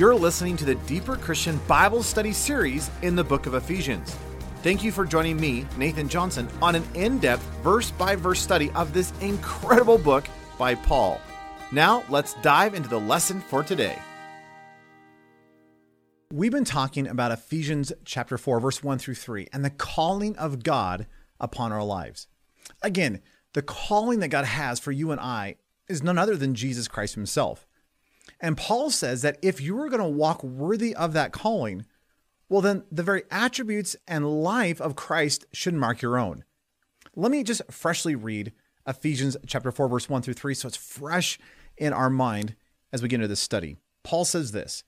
You're listening to the Deeper Christian Bible Study series in the book of Ephesians. Thank you for joining me, Nathan Johnson, on an in depth, verse by verse study of this incredible book by Paul. Now, let's dive into the lesson for today. We've been talking about Ephesians chapter 4, verse 1 through 3, and the calling of God upon our lives. Again, the calling that God has for you and I is none other than Jesus Christ himself. And Paul says that if you are going to walk worthy of that calling, well, then the very attributes and life of Christ should mark your own. Let me just freshly read Ephesians chapter 4, verse 1 through 3, so it's fresh in our mind as we get into this study. Paul says this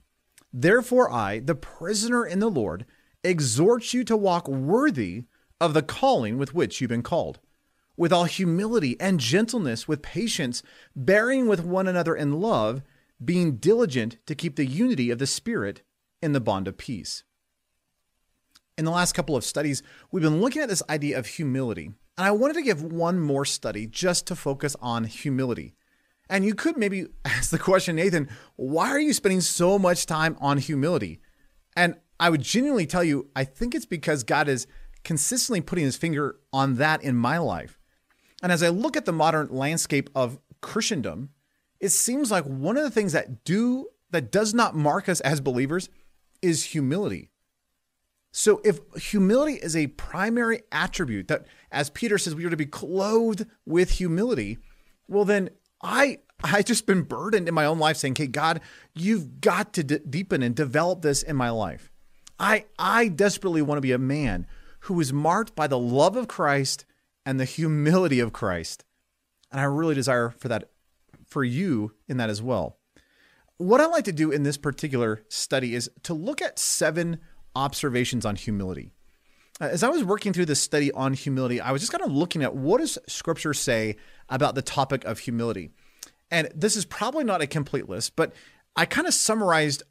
Therefore, I, the prisoner in the Lord, exhort you to walk worthy of the calling with which you've been called, with all humility and gentleness, with patience, bearing with one another in love, being diligent to keep the unity of the Spirit in the bond of peace. In the last couple of studies, we've been looking at this idea of humility. And I wanted to give one more study just to focus on humility. And you could maybe ask the question, Nathan, why are you spending so much time on humility? And I would genuinely tell you, I think it's because God is consistently putting his finger on that in my life. And as I look at the modern landscape of Christendom, it seems like one of the things that do that does not mark us as believers is humility. So if humility is a primary attribute that as Peter says we are to be clothed with humility, well then I I just been burdened in my own life saying, "Okay, God, you've got to d- deepen and develop this in my life." I I desperately want to be a man who is marked by the love of Christ and the humility of Christ. And I really desire for that for you in that as well. What I like to do in this particular study is to look at seven observations on humility. Uh, as I was working through this study on humility, I was just kind of looking at what does scripture say about the topic of humility. And this is probably not a complete list, but I kind of summarized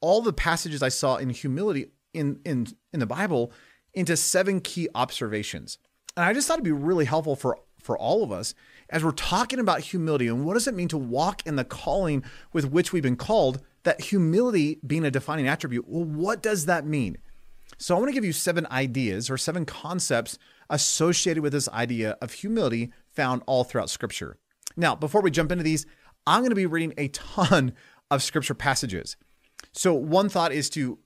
all the passages I saw in humility in in in the Bible into seven key observations. And I just thought it'd be really helpful for for all of us as we're talking about humility and what does it mean to walk in the calling with which we've been called, that humility being a defining attribute. Well, what does that mean? So I want to give you seven ideas or seven concepts associated with this idea of humility found all throughout scripture. Now, before we jump into these, I'm going to be reading a ton of scripture passages. So one thought is to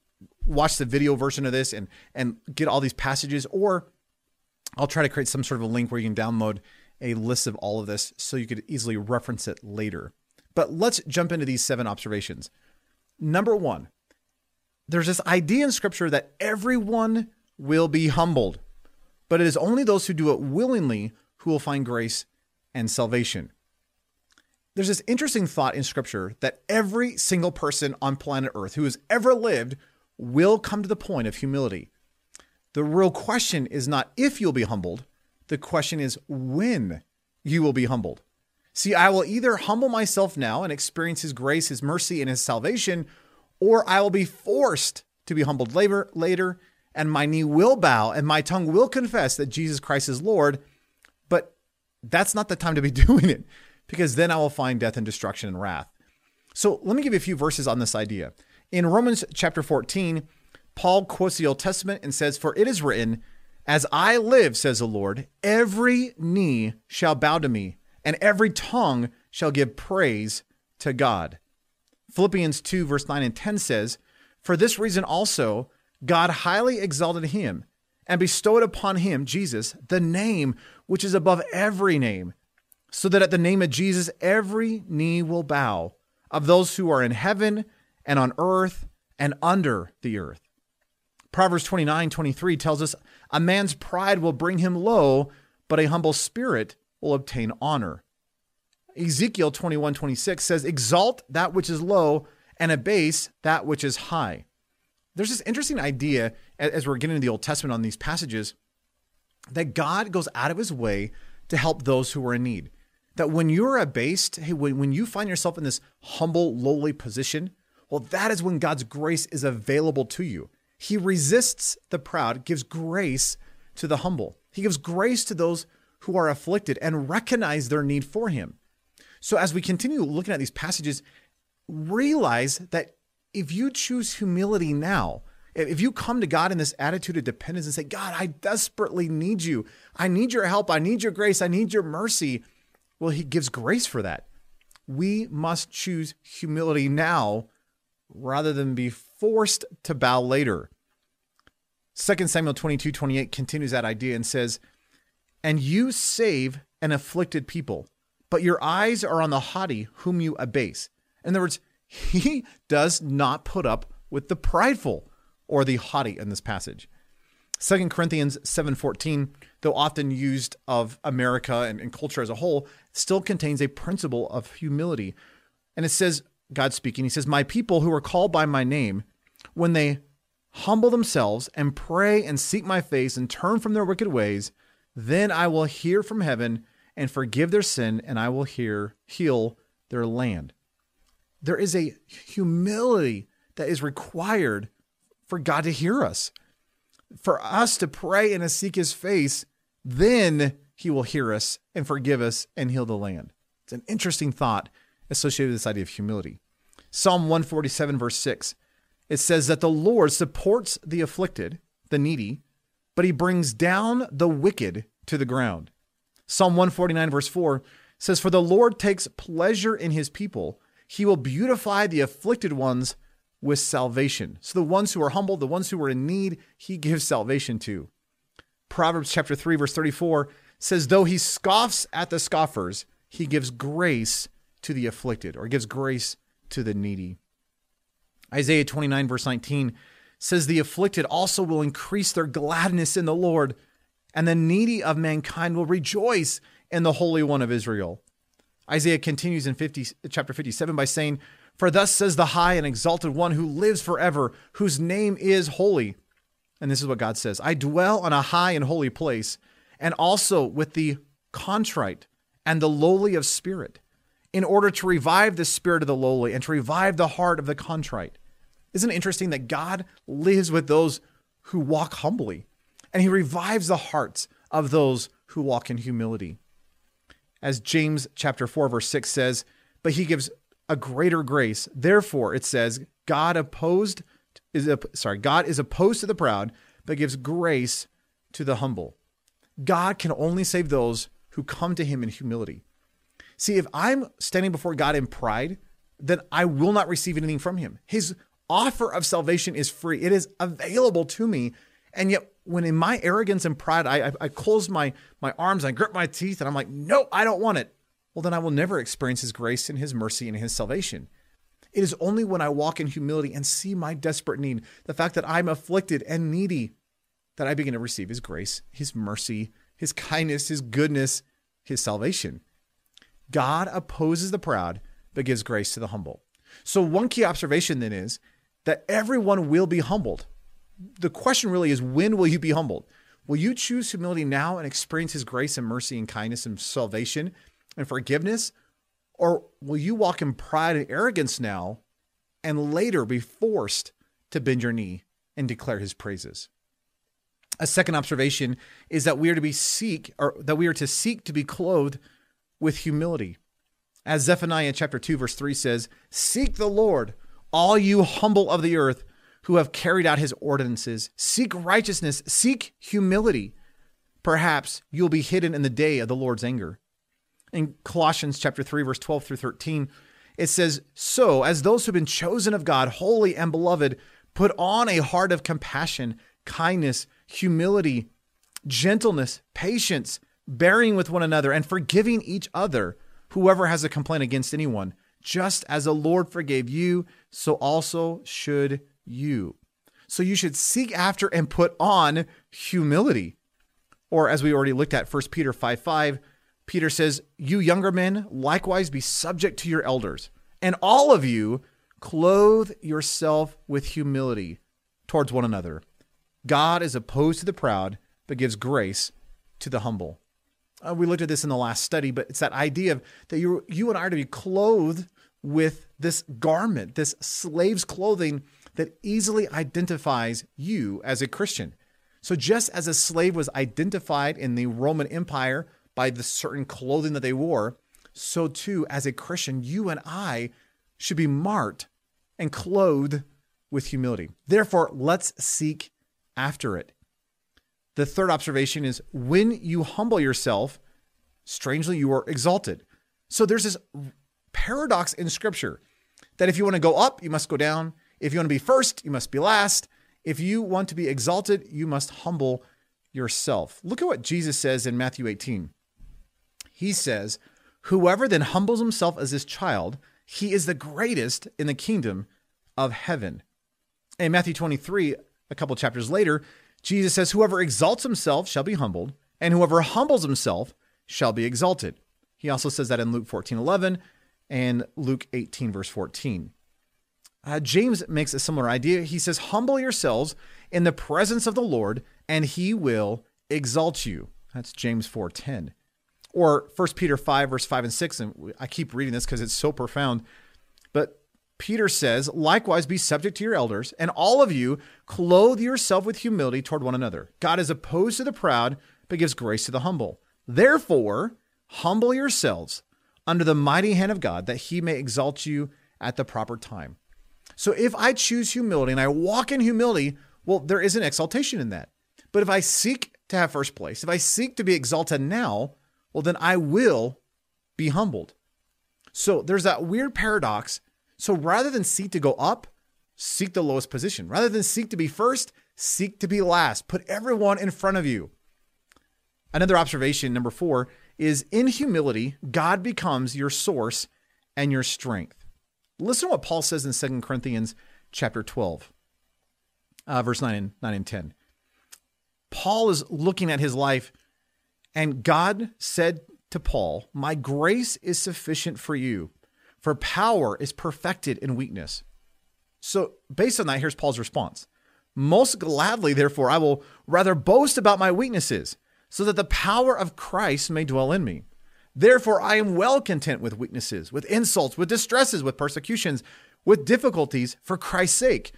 watch the video version of this and and get all these passages or I'll try to create some sort of a link where you can download a list of all of this so you could easily reference it later. But let's jump into these seven observations. Number one, there's this idea in scripture that everyone will be humbled, but it is only those who do it willingly who will find grace and salvation. There's this interesting thought in scripture that every single person on planet Earth who has ever lived will come to the point of humility. The real question is not if you'll be humbled, the question is when you will be humbled. See, I will either humble myself now and experience His grace, His mercy, and His salvation, or I will be forced to be humbled later, later, and my knee will bow and my tongue will confess that Jesus Christ is Lord. But that's not the time to be doing it, because then I will find death and destruction and wrath. So let me give you a few verses on this idea. In Romans chapter 14, Paul quotes the Old Testament and says, For it is written, as I live, says the Lord, every knee shall bow to me, and every tongue shall give praise to God. Philippians 2, verse 9 and 10 says, For this reason also, God highly exalted him and bestowed upon him, Jesus, the name which is above every name, so that at the name of Jesus every knee will bow, of those who are in heaven and on earth and under the earth. Proverbs 29 23 tells us, A man's pride will bring him low, but a humble spirit will obtain honor. Ezekiel 21 26 says, Exalt that which is low and abase that which is high. There's this interesting idea as we're getting into the Old Testament on these passages that God goes out of his way to help those who are in need. That when you're abased, hey, when, when you find yourself in this humble, lowly position, well, that is when God's grace is available to you. He resists the proud, gives grace to the humble. He gives grace to those who are afflicted and recognize their need for him. So as we continue looking at these passages, realize that if you choose humility now, if you come to God in this attitude of dependence and say, God, I desperately need you. I need your help. I need your grace. I need your mercy. Well, He gives grace for that. We must choose humility now rather than be forced to bow later. 2 Samuel 22 28 continues that idea and says, And you save an afflicted people, but your eyes are on the haughty whom you abase. In other words, he does not put up with the prideful or the haughty in this passage. 2 Corinthians 7:14, though often used of America and, and culture as a whole, still contains a principle of humility. And it says, God speaking, he says, My people who are called by my name, when they humble themselves and pray and seek my face and turn from their wicked ways, then I will hear from heaven and forgive their sin, and I will hear heal their land. There is a humility that is required for God to hear us. For us to pray and to seek his face, then he will hear us and forgive us and heal the land. It's an interesting thought associated with this idea of humility. Psalm 147, verse 6, it says that the Lord supports the afflicted, the needy, but he brings down the wicked to the ground. Psalm 149, verse 4 says, For the Lord takes pleasure in his people, he will beautify the afflicted ones with salvation. So the ones who are humble, the ones who are in need, he gives salvation to. Proverbs chapter 3 verse 34 says though he scoffs at the scoffers, he gives grace to the afflicted or gives grace to the needy. Isaiah 29 verse 19 says the afflicted also will increase their gladness in the Lord, and the needy of mankind will rejoice in the Holy One of Israel. Isaiah continues in 50, chapter 57 by saying, for thus says the high and exalted one who lives forever, whose name is holy. And this is what God says I dwell on a high and holy place, and also with the contrite and the lowly of spirit, in order to revive the spirit of the lowly and to revive the heart of the contrite. Isn't it interesting that God lives with those who walk humbly, and he revives the hearts of those who walk in humility? As James chapter 4 verse 6 says, but he gives a greater grace. Therefore, it says, God opposed is sorry, God is opposed to the proud, but gives grace to the humble. God can only save those who come to him in humility. See, if I'm standing before God in pride, then I will not receive anything from him. His offer of salvation is free. It is available to me. And yet, when in my arrogance and pride, I, I, I close my, my arms, I grip my teeth, and I'm like, no, I don't want it well, then I will never experience His grace and His mercy and His salvation. It is only when I walk in humility and see my desperate need, the fact that I'm afflicted and needy, that I begin to receive His grace, His mercy, His kindness, His goodness, His salvation. God opposes the proud, but gives grace to the humble. So, one key observation then is that everyone will be humbled. The question really is when will you be humbled? Will you choose humility now and experience His grace and mercy and kindness and salvation? and forgiveness? Or will you walk in pride and arrogance now and later be forced to bend your knee and declare his praises? A second observation is that we are to be seek or that we are to seek to be clothed with humility. As Zephaniah chapter 2 verse 3 says, "Seek the Lord, all you humble of the earth who have carried out his ordinances. Seek righteousness, seek humility. Perhaps you'll be hidden in the day of the Lord's anger." in Colossians chapter 3 verse 12 through 13 it says so as those who've been chosen of God holy and beloved put on a heart of compassion kindness humility gentleness patience bearing with one another and forgiving each other whoever has a complaint against anyone just as the Lord forgave you so also should you so you should seek after and put on humility or as we already looked at 1 Peter 5 5 Peter says, You younger men, likewise be subject to your elders, and all of you clothe yourself with humility towards one another. God is opposed to the proud, but gives grace to the humble. Uh, we looked at this in the last study, but it's that idea of that you you and I are to be clothed with this garment, this slave's clothing that easily identifies you as a Christian. So just as a slave was identified in the Roman Empire by the certain clothing that they wore, so too, as a Christian, you and I should be marked and clothed with humility. Therefore, let's seek after it. The third observation is when you humble yourself, strangely, you are exalted. So there's this paradox in scripture that if you want to go up, you must go down. If you want to be first, you must be last. If you want to be exalted, you must humble yourself. Look at what Jesus says in Matthew 18. He says, Whoever then humbles himself as this child, he is the greatest in the kingdom of heaven. In Matthew 23, a couple chapters later, Jesus says, Whoever exalts himself shall be humbled, and whoever humbles himself shall be exalted. He also says that in Luke 14 11 and Luke 18, verse 14. Uh, James makes a similar idea. He says, Humble yourselves in the presence of the Lord, and he will exalt you. That's James 4:10. Or 1 Peter 5, verse 5 and 6. And I keep reading this because it's so profound. But Peter says, likewise be subject to your elders, and all of you clothe yourself with humility toward one another. God is opposed to the proud, but gives grace to the humble. Therefore, humble yourselves under the mighty hand of God, that he may exalt you at the proper time. So if I choose humility and I walk in humility, well, there is an exaltation in that. But if I seek to have first place, if I seek to be exalted now, well, then I will be humbled. So there's that weird paradox so rather than seek to go up, seek the lowest position. Rather than seek to be first, seek to be last. Put everyone in front of you. Another observation, number four, is in humility, God becomes your source and your strength. Listen to what Paul says in 2 Corinthians chapter 12, uh, verse 9 and, 9 and 10. Paul is looking at his life, and God said to Paul, My grace is sufficient for you for power is perfected in weakness. So, based on that, here's Paul's response Most gladly, therefore, I will rather boast about my weaknesses, so that the power of Christ may dwell in me. Therefore, I am well content with weaknesses, with insults, with distresses, with persecutions, with difficulties for Christ's sake.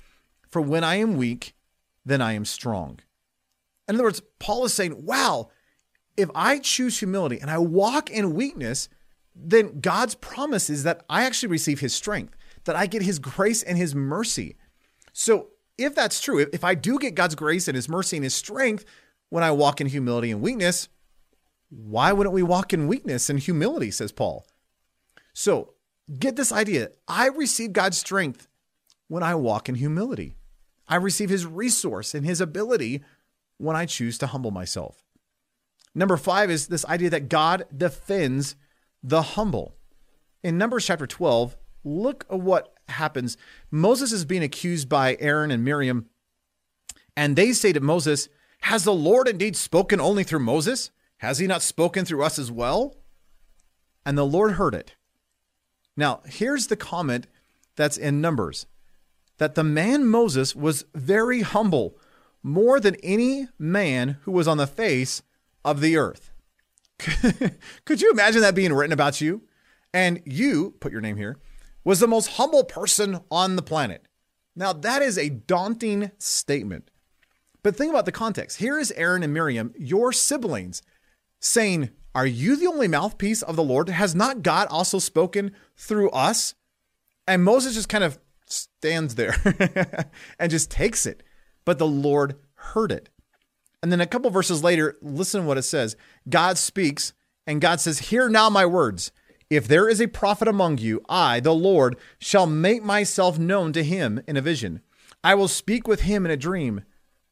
For when I am weak, then I am strong. In other words, Paul is saying, wow, if I choose humility and I walk in weakness, then God's promise is that I actually receive his strength, that I get his grace and his mercy. So, if that's true, if I do get God's grace and his mercy and his strength when I walk in humility and weakness, why wouldn't we walk in weakness and humility, says Paul? So, get this idea. I receive God's strength when I walk in humility. I receive his resource and his ability when I choose to humble myself. Number five is this idea that God defends the humble. In Numbers chapter 12, look at what happens. Moses is being accused by Aaron and Miriam, and they say to Moses, Has the Lord indeed spoken only through Moses? Has he not spoken through us as well? And the Lord heard it. Now, here's the comment that's in Numbers that the man Moses was very humble, more than any man who was on the face of the earth. Could you imagine that being written about you? And you, put your name here, was the most humble person on the planet. Now, that is a daunting statement. But think about the context. Here is Aaron and Miriam, your siblings, saying, Are you the only mouthpiece of the Lord? Has not God also spoken through us? And Moses just kind of stands there and just takes it. But the Lord heard it. And then a couple verses later, listen what it says. God speaks, and God says, Hear now my words. If there is a prophet among you, I, the Lord, shall make myself known to him in a vision. I will speak with him in a dream.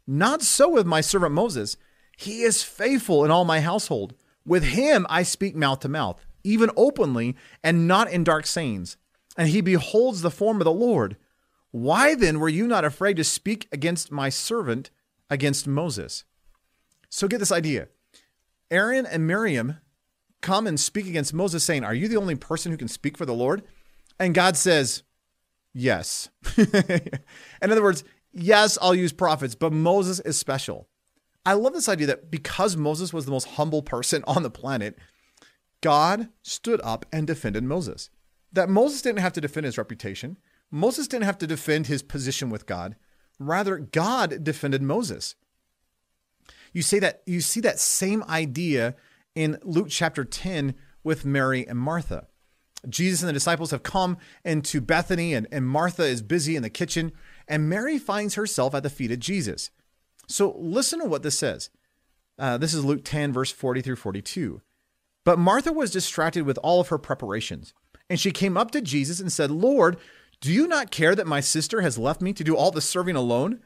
Not so with my servant Moses. He is faithful in all my household. With him I speak mouth to mouth, even openly, and not in dark sayings. And he beholds the form of the Lord. Why then were you not afraid to speak against my servant, against Moses? So get this idea. Aaron and Miriam come and speak against Moses, saying, Are you the only person who can speak for the Lord? And God says, Yes. In other words, yes, I'll use prophets, but Moses is special. I love this idea that because Moses was the most humble person on the planet, God stood up and defended Moses. That Moses didn't have to defend his reputation, Moses didn't have to defend his position with God. Rather, God defended Moses. You say that you see that same idea in Luke chapter 10 with Mary and Martha. Jesus and the disciples have come into Bethany, and, and Martha is busy in the kitchen, and Mary finds herself at the feet of Jesus. So listen to what this says. Uh, this is Luke 10, verse 40 through 42. But Martha was distracted with all of her preparations, and she came up to Jesus and said, Lord, do you not care that my sister has left me to do all the serving alone?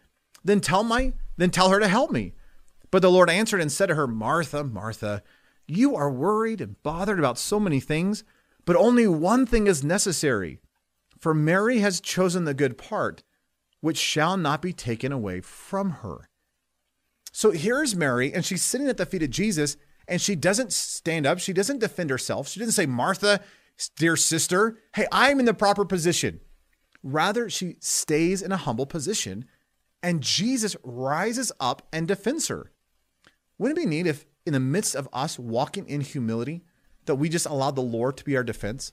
Then tell my then tell her to help me. But the Lord answered and said to her, Martha, Martha, you are worried and bothered about so many things, but only one thing is necessary. For Mary has chosen the good part, which shall not be taken away from her. So here's Mary, and she's sitting at the feet of Jesus, and she doesn't stand up. She doesn't defend herself. She doesn't say, Martha, dear sister, hey, I'm in the proper position. Rather, she stays in a humble position, and Jesus rises up and defends her. Wouldn't it be neat if, in the midst of us walking in humility, that we just allow the Lord to be our defense?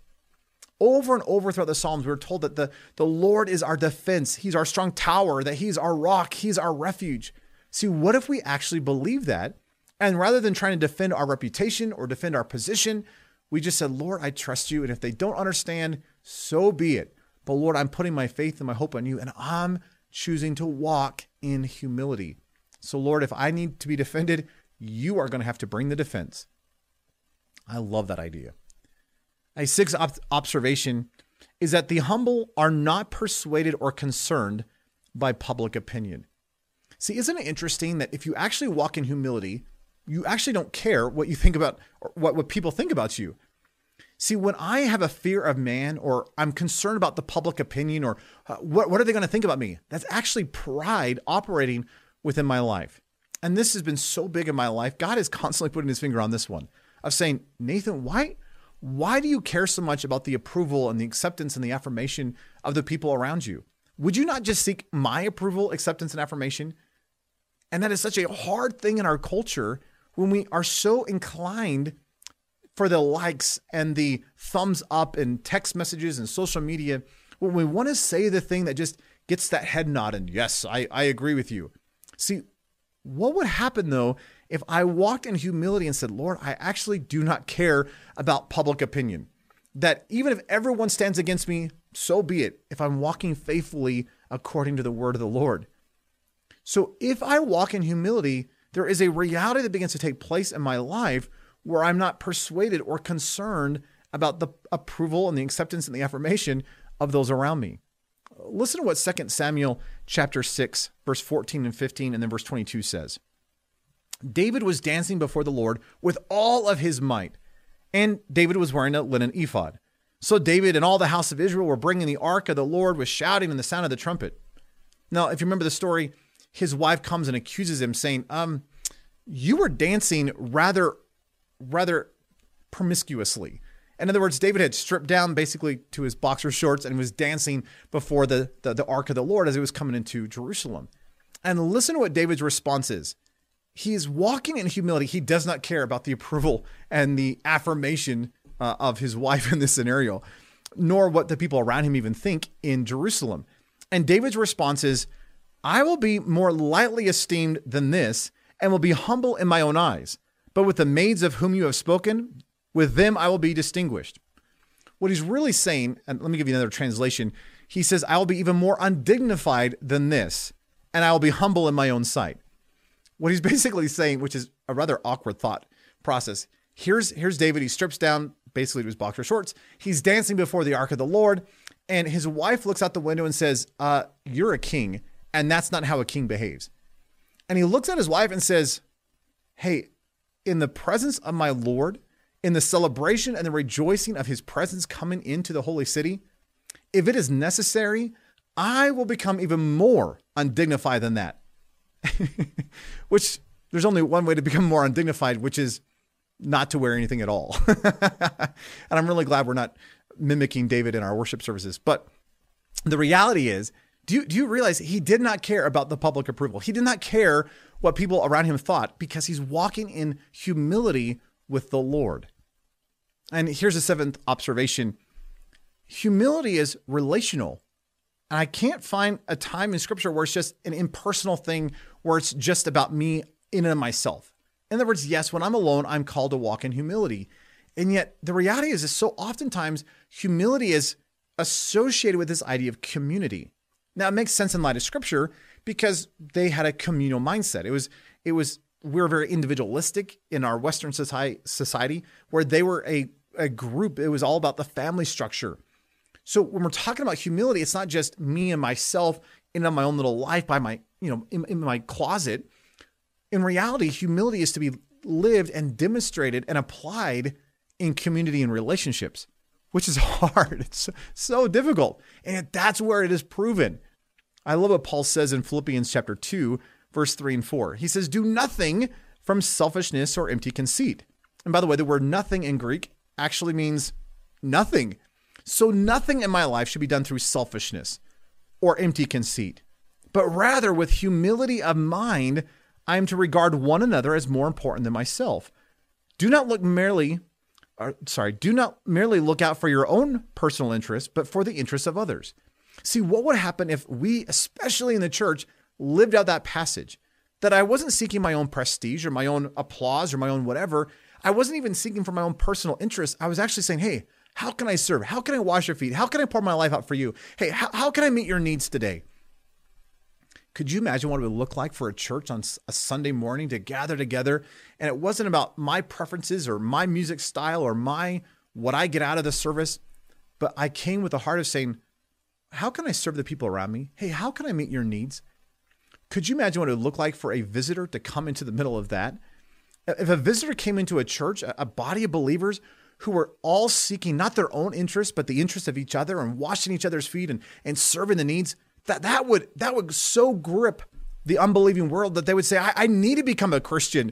Over and over throughout the Psalms, we are told that the, the Lord is our defense. He's our strong tower, that He's our rock, He's our refuge. See, what if we actually believe that? And rather than trying to defend our reputation or defend our position, we just said, Lord, I trust you. And if they don't understand, so be it. But Lord, I'm putting my faith and my hope on you, and I'm choosing to walk in humility. So, Lord, if I need to be defended, you are going to have to bring the defense. I love that idea. A sixth op- observation is that the humble are not persuaded or concerned by public opinion. See, isn't it interesting that if you actually walk in humility, you actually don't care what you think about or what, what people think about you. See, when I have a fear of man or I'm concerned about the public opinion or uh, what, what are they going to think about me, that's actually pride operating within my life. And this has been so big in my life. God is constantly putting his finger on this one of saying, Nathan, why, why do you care so much about the approval and the acceptance and the affirmation of the people around you? Would you not just seek my approval, acceptance, and affirmation? And that is such a hard thing in our culture when we are so inclined for the likes and the thumbs up and text messages and social media, when we want to say the thing that just gets that head nod and yes, I, I agree with you. See, what would happen though if I walked in humility and said, Lord, I actually do not care about public opinion? That even if everyone stands against me, so be it, if I'm walking faithfully according to the word of the Lord. So if I walk in humility, there is a reality that begins to take place in my life where I'm not persuaded or concerned about the approval and the acceptance and the affirmation of those around me. Listen to what 2 Samuel chapter 6 verse 14 and 15 and then verse 22 says. David was dancing before the Lord with all of his might, and David was wearing a linen ephod. So David and all the house of Israel were bringing the ark of the Lord with shouting and the sound of the trumpet. Now, if you remember the story, his wife comes and accuses him saying, "Um, you were dancing rather rather promiscuously." In other words, David had stripped down basically to his boxer shorts and was dancing before the, the, the ark of the Lord as it was coming into Jerusalem. And listen to what David's response is. He's walking in humility. He does not care about the approval and the affirmation uh, of his wife in this scenario, nor what the people around him even think in Jerusalem. And David's response is, I will be more lightly esteemed than this and will be humble in my own eyes. But with the maids of whom you have spoken, with them I will be distinguished. What he's really saying, and let me give you another translation. He says, I will be even more undignified than this, and I will be humble in my own sight. What he's basically saying, which is a rather awkward thought process. Here's here's David. He strips down basically to his boxer shorts. He's dancing before the ark of the Lord, and his wife looks out the window and says, uh, "You're a king, and that's not how a king behaves." And he looks at his wife and says, "Hey, in the presence of my Lord, in the celebration and the rejoicing of his presence coming into the holy city, if it is necessary, I will become even more undignified than that. which there's only one way to become more undignified, which is not to wear anything at all. and I'm really glad we're not mimicking David in our worship services. But the reality is, do you, do you realize he did not care about the public approval? He did not care what people around him thought because he's walking in humility with the Lord. And here's a seventh observation humility is relational. And I can't find a time in scripture where it's just an impersonal thing, where it's just about me in and of myself. In other words, yes, when I'm alone, I'm called to walk in humility. And yet, the reality is, is so oftentimes humility is associated with this idea of community. Now, it makes sense in light of scripture because they had a communal mindset. It was, it was, we are very individualistic in our Western society, society where they were a, a group. It was all about the family structure. So when we're talking about humility, it's not just me and myself in my own little life by my, you know, in, in my closet. In reality, humility is to be lived and demonstrated and applied in community and relationships, which is hard. It's so difficult. And that's where it is proven. I love what Paul says in Philippians chapter 2, verse 3 and 4. He says, Do nothing from selfishness or empty conceit. And by the way, the word nothing in Greek actually means nothing. So nothing in my life should be done through selfishness or empty conceit, but rather with humility of mind, I am to regard one another as more important than myself. Do not look merely or, sorry, do not merely look out for your own personal interests, but for the interests of others. See, what would happen if we, especially in the church, lived out that passage? That I wasn't seeking my own prestige or my own applause or my own whatever. I wasn't even seeking for my own personal interests. I was actually saying, hey, how can I serve? How can I wash your feet? How can I pour my life out for you? Hey, how, how can I meet your needs today? Could you imagine what it would look like for a church on a Sunday morning to gather together? And it wasn't about my preferences or my music style or my what I get out of the service, but I came with the heart of saying, how can I serve the people around me? Hey, how can I meet your needs? Could you imagine what it would look like for a visitor to come into the middle of that? If a visitor came into a church, a body of believers who were all seeking not their own interests, but the interests of each other and washing each other's feet and, and serving the needs, that that would that would so grip the unbelieving world that they would say, I, I need to become a Christian.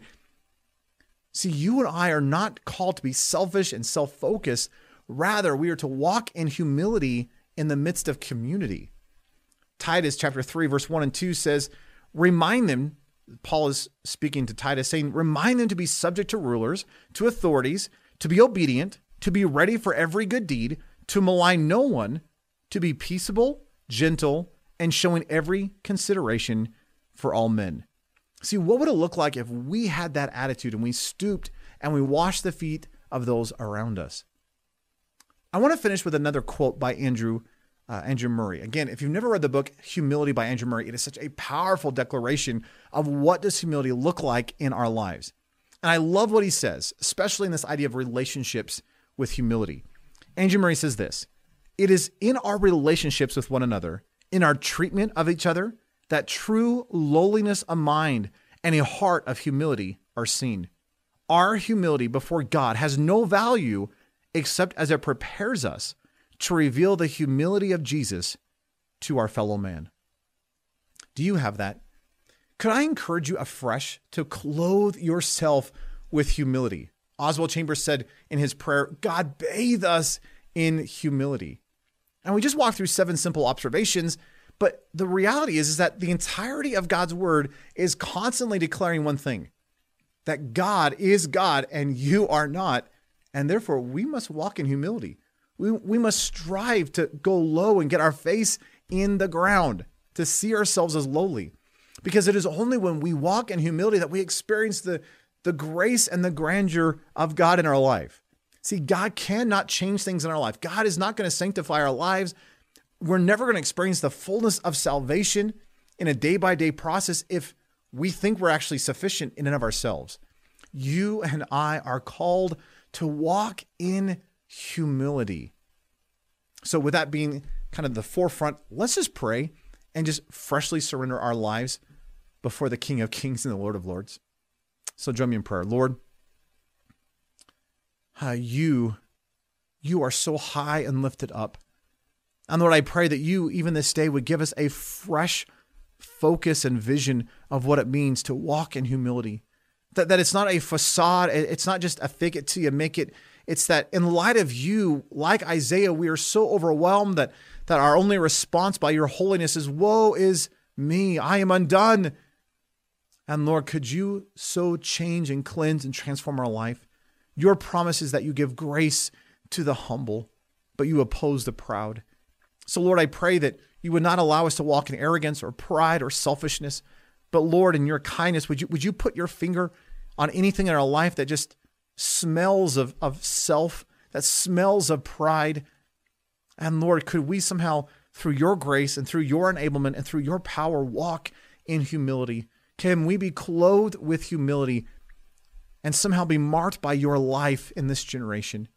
See, you and I are not called to be selfish and self-focused. Rather, we are to walk in humility in the midst of community. Titus chapter 3, verse 1 and 2 says, Remind them, Paul is speaking to Titus, saying, Remind them to be subject to rulers, to authorities, to be obedient, to be ready for every good deed, to malign no one, to be peaceable, gentle, and showing every consideration for all men. See, what would it look like if we had that attitude and we stooped and we washed the feet of those around us? I want to finish with another quote by Andrew uh, Andrew Murray. Again, if you've never read the book Humility by Andrew Murray, it is such a powerful declaration of what does humility look like in our lives. And I love what he says, especially in this idea of relationships with humility. Andrew Murray says this It is in our relationships with one another, in our treatment of each other, that true lowliness of mind and a heart of humility are seen. Our humility before God has no value except as it prepares us to reveal the humility of Jesus to our fellow man. Do you have that? Could I encourage you afresh to clothe yourself with humility? Oswald Chambers said in his prayer, God bathe us in humility. And we just walked through seven simple observations, but the reality is, is that the entirety of God's word is constantly declaring one thing that God is God and you are not. And therefore, we must walk in humility. We, we must strive to go low and get our face in the ground, to see ourselves as lowly. Because it is only when we walk in humility that we experience the, the grace and the grandeur of God in our life. See, God cannot change things in our life. God is not going to sanctify our lives we're never going to experience the fullness of salvation in a day by day process if we think we're actually sufficient in and of ourselves. You and I are called to walk in humility. So, with that being kind of the forefront, let's just pray and just freshly surrender our lives before the King of Kings and the Lord of Lords. So, join me in prayer. Lord, uh, you, you are so high and lifted up. And Lord, I pray that you, even this day, would give us a fresh focus and vision of what it means to walk in humility. That, that it's not a facade, it's not just a fake it till you make it. It's that in light of you, like Isaiah, we are so overwhelmed that, that our only response by your holiness is, Woe is me, I am undone. And Lord, could you so change and cleanse and transform our life? Your promise is that you give grace to the humble, but you oppose the proud. So, Lord, I pray that you would not allow us to walk in arrogance or pride or selfishness. But, Lord, in your kindness, would you, would you put your finger on anything in our life that just smells of, of self, that smells of pride. And Lord, could we somehow, through your grace and through your enablement and through your power, walk in humility? Can we be clothed with humility and somehow be marked by your life in this generation?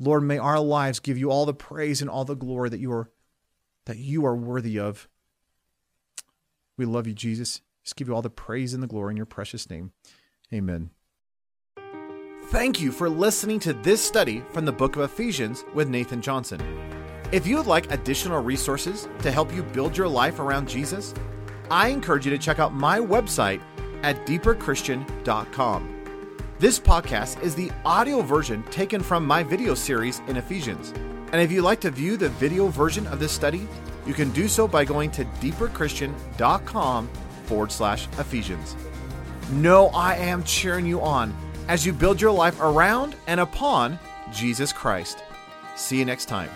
Lord, may our lives give you all the praise and all the glory that you are that you are worthy of. We love you, Jesus. Just give you all the praise and the glory in your precious name. Amen. Thank you for listening to this study from the book of Ephesians with Nathan Johnson. If you would like additional resources to help you build your life around Jesus, I encourage you to check out my website at deeperchristian.com. This podcast is the audio version taken from my video series in Ephesians. And if you'd like to view the video version of this study, you can do so by going to deeperchristian.com forward slash Ephesians. Know I am cheering you on as you build your life around and upon Jesus Christ. See you next time.